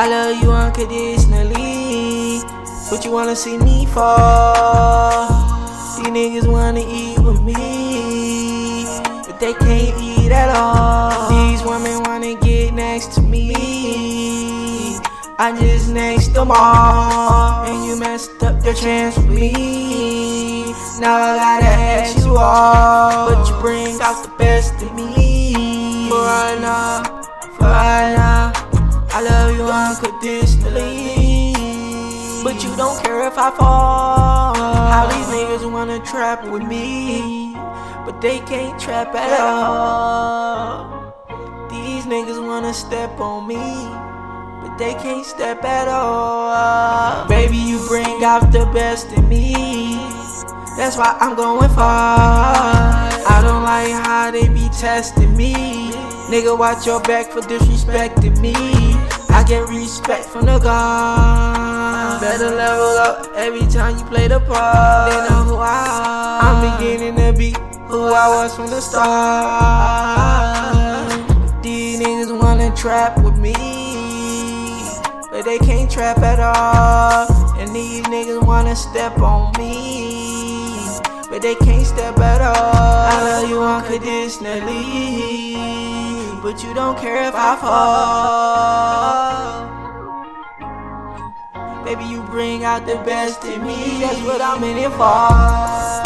I love you unconditionally, but you wanna see me fall. These niggas wanna eat with me, but they can't eat at all. These women wanna get next to me. I just next them all, and you messed up your chance with me. Now I gotta ask you all, but you bring out the best in me. For right now, for now, I love you unconditionally, but you don't care if I fall. How these niggas wanna trap with me, but they can't trap at all. These niggas wanna step on me but they can't step at all. Baby, you bring out the best in me. That's why I'm going far. I don't like how they be testing me. Nigga, watch your back for disrespecting me. I get respect from the God. Better level up every time you play the part. They know who I am. I'm beginning to be who I was from the start. These niggas wanna trap with me but they can't trap at all. And these niggas wanna step on me, but they can't step at all. I love you unconditionally, but you don't care if I fall. Baby, you bring out the best in me, that's what I'm in it for.